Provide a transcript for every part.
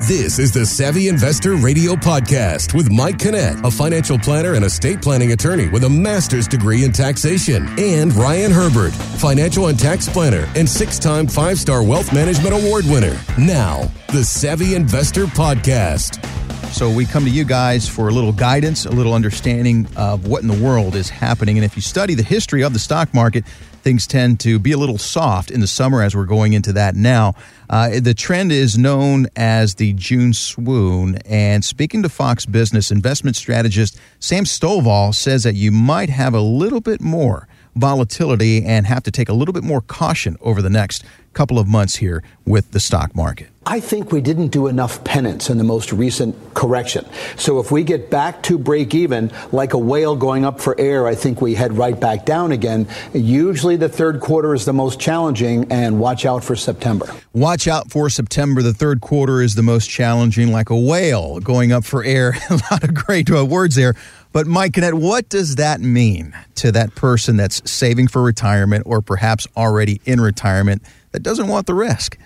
This is the Savvy Investor Radio Podcast with Mike Kinnett, a financial planner and estate planning attorney with a master's degree in taxation, and Ryan Herbert, financial and tax planner and six time five star wealth management award winner. Now, the Savvy Investor Podcast. So we come to you guys for a little guidance, a little understanding of what in the world is happening. And if you study the history of the stock market, things tend to be a little soft in the summer as we're going into that now. Uh, the trend is known as the June swoon. And speaking to Fox Business, investment strategist Sam Stovall says that you might have a little bit more volatility and have to take a little bit more caution over the next couple of months here with the stock market. I think we didn't do enough penance in the most recent correction. So if we get back to break even, like a whale going up for air, I think we head right back down again. Usually the third quarter is the most challenging, and watch out for September. Watch out for September. The third quarter is the most challenging, like a whale going up for air. a lot of great uh, words there. But Mike Kinnett, what does that mean to that person that's saving for retirement or perhaps already in retirement that doesn't want the risk?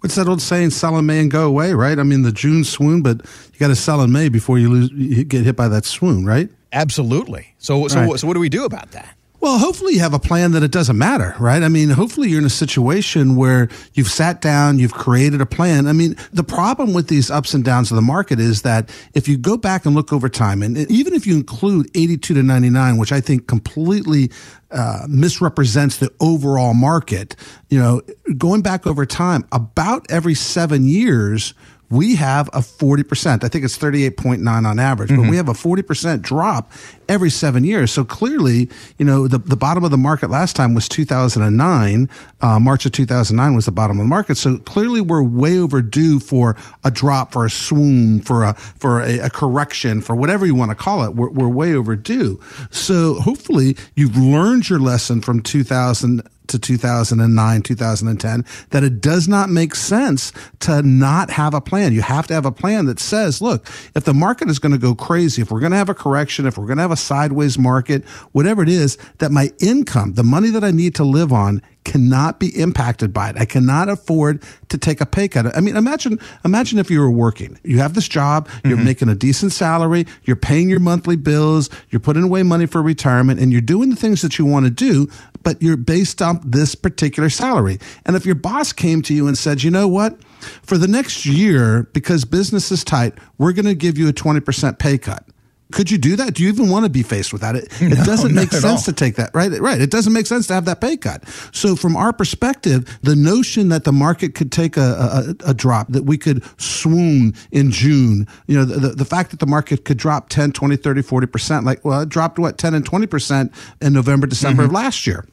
What's that old saying? Sell in May and go away, right? I mean, the June swoon, but you got to sell in May before you lose, you get hit by that swoon, right? Absolutely. So, so, Right. so what do we do about that? Well, hopefully you have a plan that it doesn't matter, right? I mean, hopefully you're in a situation where you've sat down, you've created a plan. I mean, the problem with these ups and downs of the market is that if you go back and look over time, and even if you include 82 to 99, which I think completely uh, misrepresents the overall market, you know, going back over time, about every seven years, we have a 40%. I think it's 38.9 on average, but we have a 40% drop every seven years. So clearly, you know, the, the bottom of the market last time was 2009. Uh, March of 2009 was the bottom of the market. So clearly we're way overdue for a drop, for a swoon, for a, for a, a correction, for whatever you want to call it. We're, we're way overdue. So hopefully you've learned your lesson from 2000 to 2009, 2010, that it does not make sense to not have a plan. You have to have a plan that says, look, if the market is going to go crazy, if we're going to have a correction, if we're going to have a sideways market, whatever it is, that my income, the money that I need to live on, cannot be impacted by it. I cannot afford to take a pay cut. I mean, imagine, imagine if you were working. You have this job, you're mm-hmm. making a decent salary, you're paying your monthly bills, you're putting away money for retirement, and you're doing the things that you want to do, but you're based on this particular salary. And if your boss came to you and said, you know what? For the next year, because business is tight, we're going to give you a 20% pay cut. Could you do that? Do you even want to be faced with that? It, it doesn't make sense to take that, right? Right. It doesn't make sense to have that pay cut. So from our perspective, the notion that the market could take a, a, a drop, that we could swoon in June, you know, the, the fact that the market could drop 10, 20, 30, 40%, like, well, it dropped what, 10 and 20% in November, December of last year.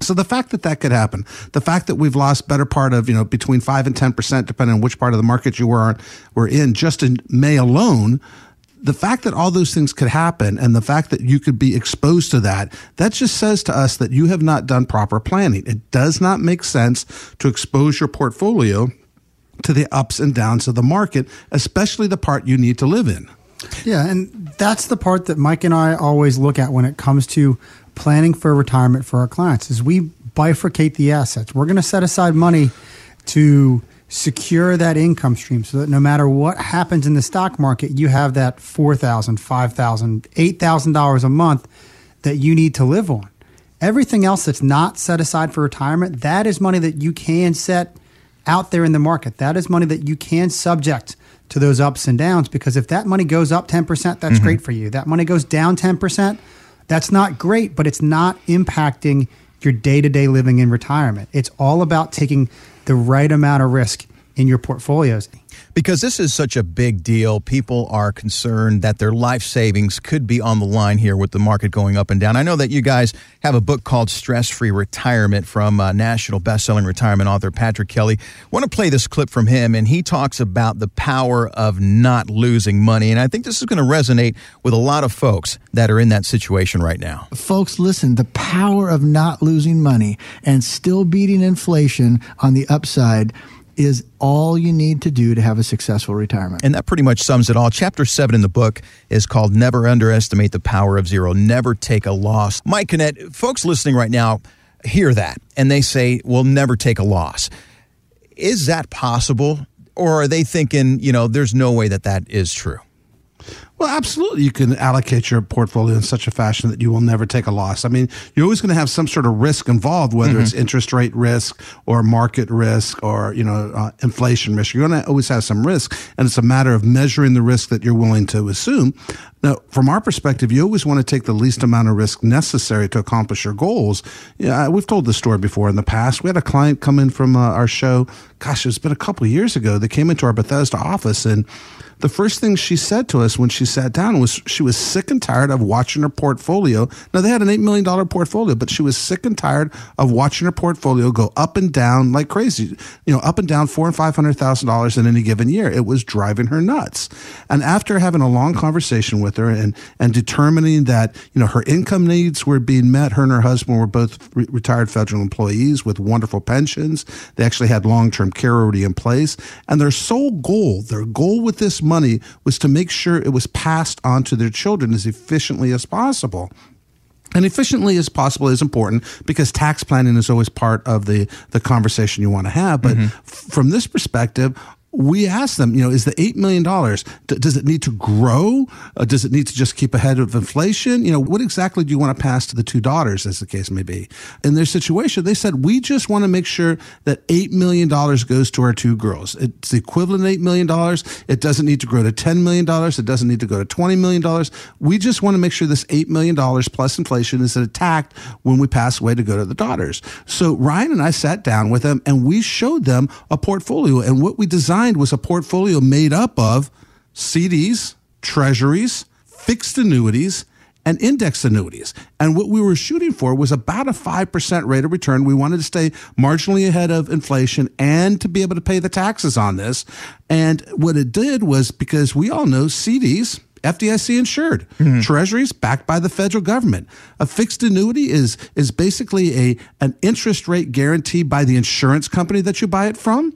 So the fact that that could happen, the fact that we've lost better part of you know between five and ten percent, depending on which part of the market you were were in, just in May alone, the fact that all those things could happen, and the fact that you could be exposed to that, that just says to us that you have not done proper planning. It does not make sense to expose your portfolio to the ups and downs of the market, especially the part you need to live in. Yeah, and that's the part that Mike and I always look at when it comes to planning for retirement for our clients is we bifurcate the assets. We're going to set aside money to secure that income stream so that no matter what happens in the stock market, you have that $4,000, $5,000, $8,000 a month that you need to live on. Everything else that's not set aside for retirement, that is money that you can set out there in the market. That is money that you can subject to those ups and downs because if that money goes up 10%, that's mm-hmm. great for you. That money goes down 10%, that's not great, but it's not impacting your day to day living in retirement. It's all about taking the right amount of risk in your portfolios. Because this is such a big deal, people are concerned that their life savings could be on the line here with the market going up and down. I know that you guys have a book called Stress Free Retirement from uh, national best-selling retirement author Patrick Kelly. want to play this clip from him, and he talks about the power of not losing money. And I think this is going to resonate with a lot of folks that are in that situation right now. Folks, listen, the power of not losing money and still beating inflation on the upside is all you need to do to have a successful retirement. And that pretty much sums it all. Chapter seven in the book is called Never Underestimate the Power of Zero. Never take a loss. Mike Kinnett, folks listening right now hear that and they say, We'll never take a loss. Is that possible? or are they thinking, you know, there's no way that that is true? Well, absolutely. You can allocate your portfolio in such a fashion that you will never take a loss. I mean, you're always going to have some sort of risk involved, whether mm-hmm. it's interest rate risk or market risk or, you know, uh, inflation risk. You're going to always have some risk. And it's a matter of measuring the risk that you're willing to assume. Now, from our perspective, you always want to take the least amount of risk necessary to accomplish your goals. Yeah, we've told this story before in the past. We had a client come in from uh, our show. Gosh, it's been a couple of years ago. They came into our Bethesda office and the first thing she said to us when she sat down was she was sick and tired of watching her portfolio. Now they had an $8 million portfolio, but she was sick and tired of watching her portfolio go up and down like crazy, you know, up and down four and $500,000 in any given year. It was driving her nuts. And after having a long conversation with her and, and determining that, you know, her income needs were being met, her and her husband were both re- retired federal employees with wonderful pensions. They actually had long-term care already in place. And their sole goal, their goal with this money was to make sure it was passed on to their children as efficiently as possible. And efficiently as possible is important because tax planning is always part of the, the conversation you want to have. But mm-hmm. from this perspective, we asked them, you know, is the $8 million, does it need to grow? Uh, does it need to just keep ahead of inflation? You know, what exactly do you want to pass to the two daughters, as the case may be? In their situation, they said, we just want to make sure that $8 million goes to our two girls. It's the equivalent of $8 million. It doesn't need to grow to $10 million. It doesn't need to go to $20 million. We just want to make sure this $8 million plus inflation is attacked when we pass away to go to the daughters. So Ryan and I sat down with them and we showed them a portfolio and what we designed designed was a portfolio made up of CDs, treasuries, fixed annuities, and index annuities. And what we were shooting for was about a 5% rate of return. We wanted to stay marginally ahead of inflation and to be able to pay the taxes on this. And what it did was because we all know CDs, FDIC insured. Mm-hmm. Treasuries backed by the federal government. A fixed annuity is is basically a an interest rate guaranteed by the insurance company that you buy it from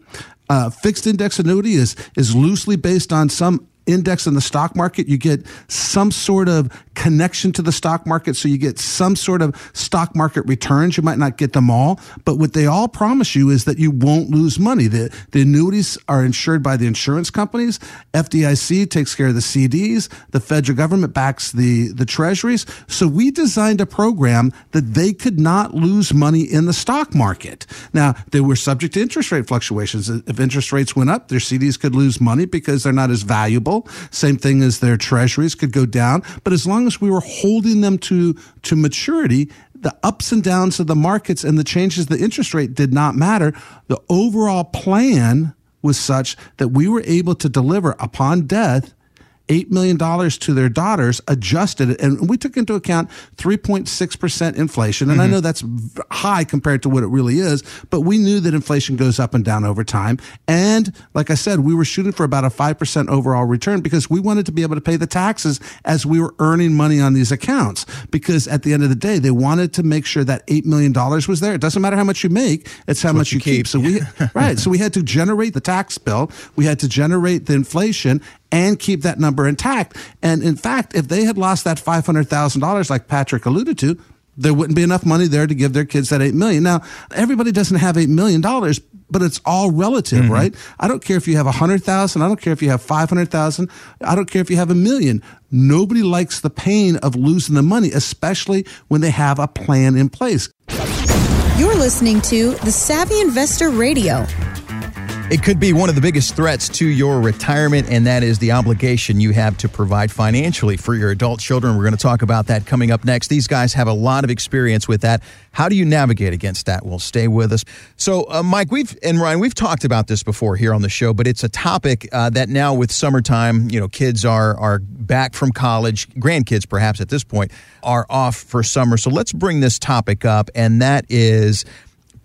uh, fixed index annuity is is loosely based on some index in the stock market, you get some sort of connection to the stock market. So you get some sort of stock market returns. You might not get them all, but what they all promise you is that you won't lose money. The, the annuities are insured by the insurance companies. FDIC takes care of the CDs. The federal government backs the, the treasuries. So we designed a program that they could not lose money in the stock market. Now, they were subject to interest rate fluctuations. If interest rates went up, their CDs could lose money because they're not as valuable same thing as their treasuries could go down. But as long as we were holding them to, to maturity, the ups and downs of the markets and the changes the interest rate did not matter. The overall plan was such that we were able to deliver upon death $8 million to their daughters, adjusted it. And we took into account 3.6% inflation. And mm-hmm. I know that's high compared to what it really is, but we knew that inflation goes up and down over time. And like I said, we were shooting for about a 5% overall return because we wanted to be able to pay the taxes as we were earning money on these accounts. Because at the end of the day, they wanted to make sure that $8 million was there. It doesn't matter how much you make, it's how much you keep. keep. So we, right. So we had to generate the tax bill. We had to generate the inflation and keep that number intact. And in fact, if they had lost that $500,000, like Patrick alluded to, there wouldn't be enough money there to give their kids that eight million. Now, everybody doesn't have eight million dollars, but it's all relative, mm-hmm. right? I don't care if you have a hundred thousand. I don't care if you have five hundred thousand. I don't care if you have a million. Nobody likes the pain of losing the money, especially when they have a plan in place. You're listening to the Savvy Investor Radio. It could be one of the biggest threats to your retirement, and that is the obligation you have to provide financially for your adult children. We're going to talk about that coming up next. These guys have a lot of experience with that. How do you navigate against that? Well, stay with us. So, uh, Mike, we've and Ryan, we've talked about this before here on the show, but it's a topic uh, that now with summertime, you know, kids are are back from college, grandkids perhaps at this point are off for summer. So let's bring this topic up, and that is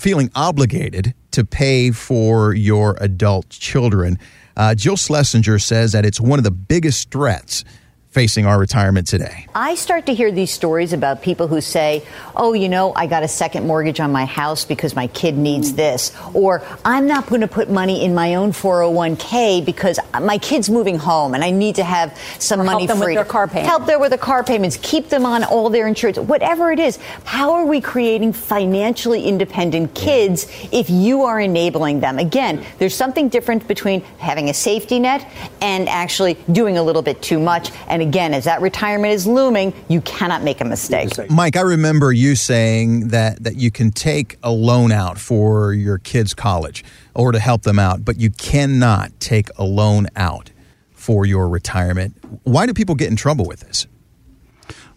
feeling obligated to pay for your adult children. Uh, Jill Schlesinger says that it's one of the biggest threats facing our retirement today. I start to hear these stories about people who say, oh, you know, I got a second mortgage on my house because my kid needs hmm. this. Or I'm not going to put money in my own 401k because my kid's moving home and I need to have some or money help them free. with their car payments. Help them with the car payments. Keep them on all their insurance. Whatever it is. How are we creating financially independent kids if you are enabling them? Again, there's something different between having a safety net and actually doing a little bit too much. And again, as that retirement is looming, you cannot make a mistake. Mike, I remember you saying that, that you can take a loan out for your kids' college or to help them out, but you cannot take a loan out for your retirement. Why do people get in trouble with this?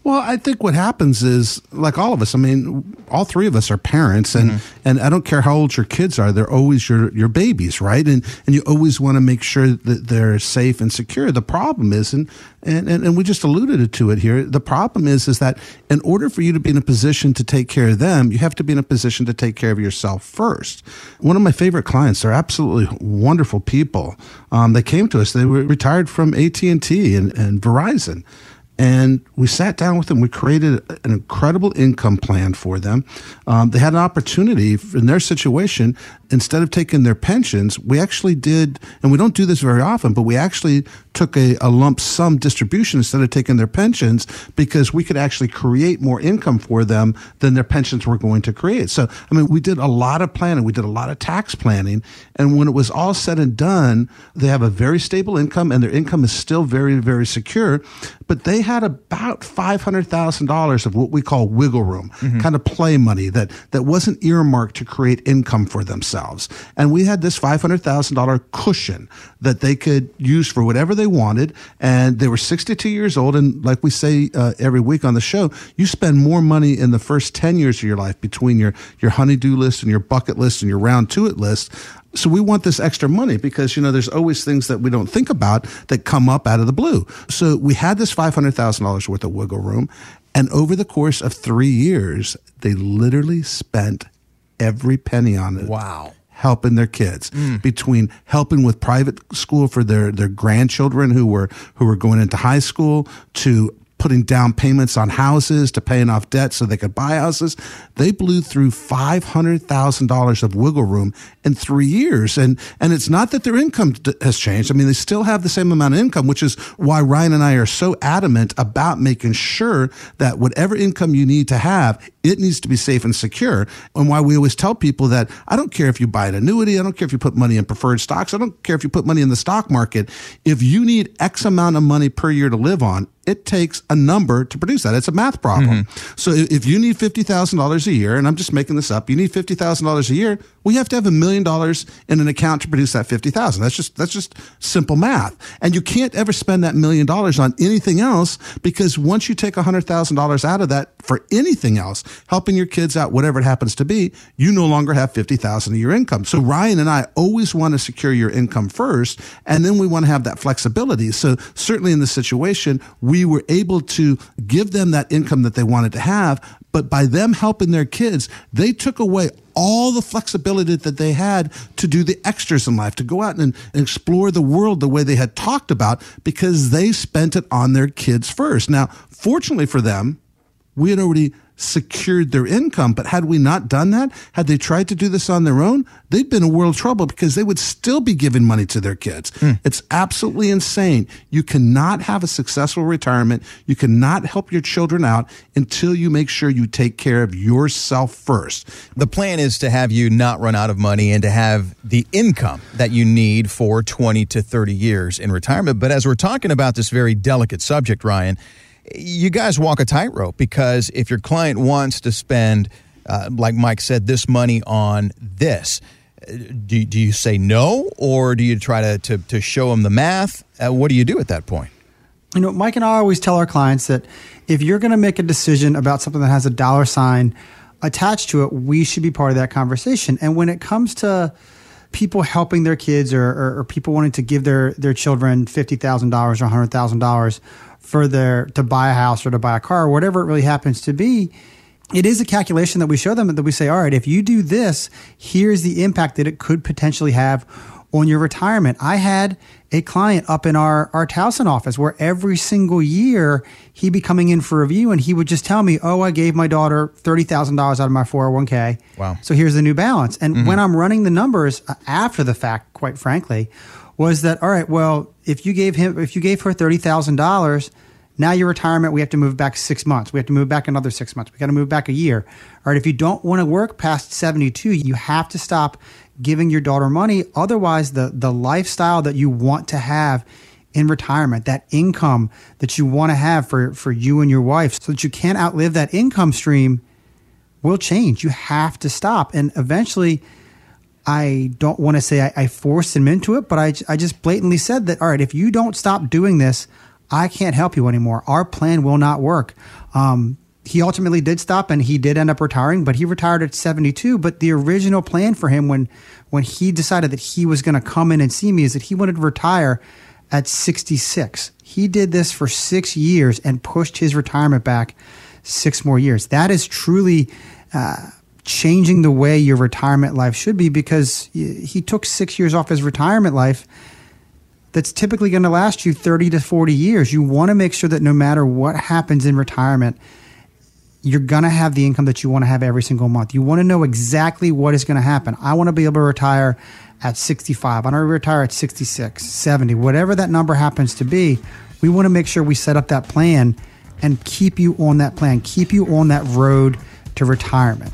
Well, I think what happens is, like all of us, I mean, all three of us are parents, and, mm-hmm. and I don't care how old your kids are, they're always your, your babies, right? And, and you always want to make sure that they're safe and secure. The problem is, and, and, and we just alluded to it here, the problem is, is that in order for you to be in a position to take care of them, you have to be in a position to take care of yourself first. One of my favorite clients, they're absolutely wonderful people. Um, they came to us, they were retired from AT&T and, and Verizon and we sat down with them. We created an incredible income plan for them. Um, they had an opportunity in their situation. Instead of taking their pensions, we actually did, and we don't do this very often, but we actually took a, a lump sum distribution instead of taking their pensions because we could actually create more income for them than their pensions were going to create. So, I mean, we did a lot of planning. We did a lot of tax planning. And when it was all said and done, they have a very stable income and their income is still very, very secure. But they had about $500,000 of what we call wiggle room, mm-hmm. kind of play money that, that wasn't earmarked to create income for themselves. And we had this $500,000 cushion that they could use for whatever they wanted. And they were 62 years old. And like we say uh, every week on the show, you spend more money in the first 10 years of your life between your, your honeydew list and your bucket list and your round to it list so we want this extra money because you know there's always things that we don't think about that come up out of the blue. So we had this five hundred thousand dollars worth of wiggle room, and over the course of three years, they literally spent every penny on it. Wow helping their kids mm. between helping with private school for their their grandchildren who were who were going into high school to putting down payments on houses to paying off debt so they could buy houses. They blew through $500,000 of wiggle room in three years. And, and it's not that their income has changed. I mean, they still have the same amount of income, which is why Ryan and I are so adamant about making sure that whatever income you need to have, it needs to be safe and secure. And why we always tell people that I don't care if you buy an annuity. I don't care if you put money in preferred stocks. I don't care if you put money in the stock market. If you need X amount of money per year to live on, it takes a number to produce that. It's a math problem. Mm-hmm. So if you need $50,000 a year, and I'm just making this up, you need $50,000 a year, well, you have to have a million dollars in an account to produce that 50,000. That's just, that's just simple math. And you can't ever spend that million dollars on anything else because once you take $100,000 out of that for anything else, helping your kids out, whatever it happens to be, you no longer have 50,000 of your income. So Ryan and I always want to secure your income first, and then we want to have that flexibility. So certainly in this situation, we we were able to give them that income that they wanted to have. But by them helping their kids, they took away all the flexibility that they had to do the extras in life, to go out and, explore the world the way they had talked about because they spent it on their kids first. Now, fortunately for them, we had already secured their income. But had we not done that, had they tried to do this on their own, they'd been in world trouble because they would still be giving money to their kids. Mm. It's absolutely insane. You cannot have a successful retirement. You cannot help your children out until you make sure you take care of yourself first. The plan is to have you not run out of money and to have the income that you need for 20 to 30 years in retirement. But as we're talking about this very delicate subject, Ryan, you guys walk a tightrope because if your client wants to spend, uh, like Mike said, this money on this, do, do you say no or do you try to, to, to show them the math? Uh, what do you do at that point? You know, Mike and I always tell our clients that if you're going to make a decision about something that has a dollar sign attached to it, we should be part of that conversation. And when it comes to people helping their kids or, or, or people wanting to give their, their children $50,000 or $100,000, for their to buy a house or to buy a car or whatever it really happens to be it is a calculation that we show them that we say all right if you do this here's the impact that it could potentially have on your retirement. I had a client up in our, our Towson office where every single year he'd be coming in for review and he would just tell me, Oh, I gave my daughter $30,000 out of my 401k. Wow. So here's the new balance. And mm-hmm. when I'm running the numbers uh, after the fact, quite frankly, was that, all right, well, if you gave him, if you gave her $30,000, now your retirement, we have to move back six months. We have to move back another six months. We got to move back a year. All right. If you don't want to work past 72, you have to stop giving your daughter money. Otherwise, the, the lifestyle that you want to have in retirement, that income that you want to have for, for you and your wife so that you can't outlive that income stream will change. You have to stop. And eventually, I don't want to say I, I forced him into it, but I, I just blatantly said that, all right, if you don't stop doing this, I can't help you anymore. Our plan will not work. Um, he ultimately did stop and he did end up retiring, but he retired at 72. But the original plan for him when when he decided that he was going to come in and see me is that he wanted to retire at 66. He did this for six years and pushed his retirement back six more years. That is truly uh, changing the way your retirement life should be because he took six years off his retirement life that's typically going to last you 30 to 40 years. You want to make sure that no matter what happens in retirement, you're going to have the income that you want to have every single month. You want to know exactly what is going to happen. I want to be able to retire at 65. I want to retire at 66, 70, whatever that number happens to be. We want to make sure we set up that plan and keep you on that plan, keep you on that road to retirement.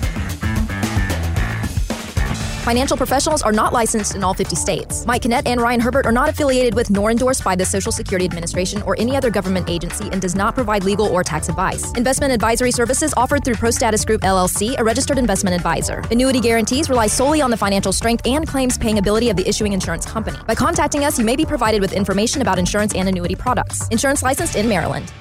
Financial professionals are not licensed in all 50 states. Mike Kinnett and Ryan Herbert are not affiliated with nor endorsed by the Social Security Administration or any other government agency and does not provide legal or tax advice. Investment advisory services offered through ProStatus Group LLC, a registered investment advisor. Annuity guarantees rely solely on the financial strength and claims paying ability of the issuing insurance company. By contacting us, you may be provided with information about insurance and annuity products. Insurance licensed in Maryland.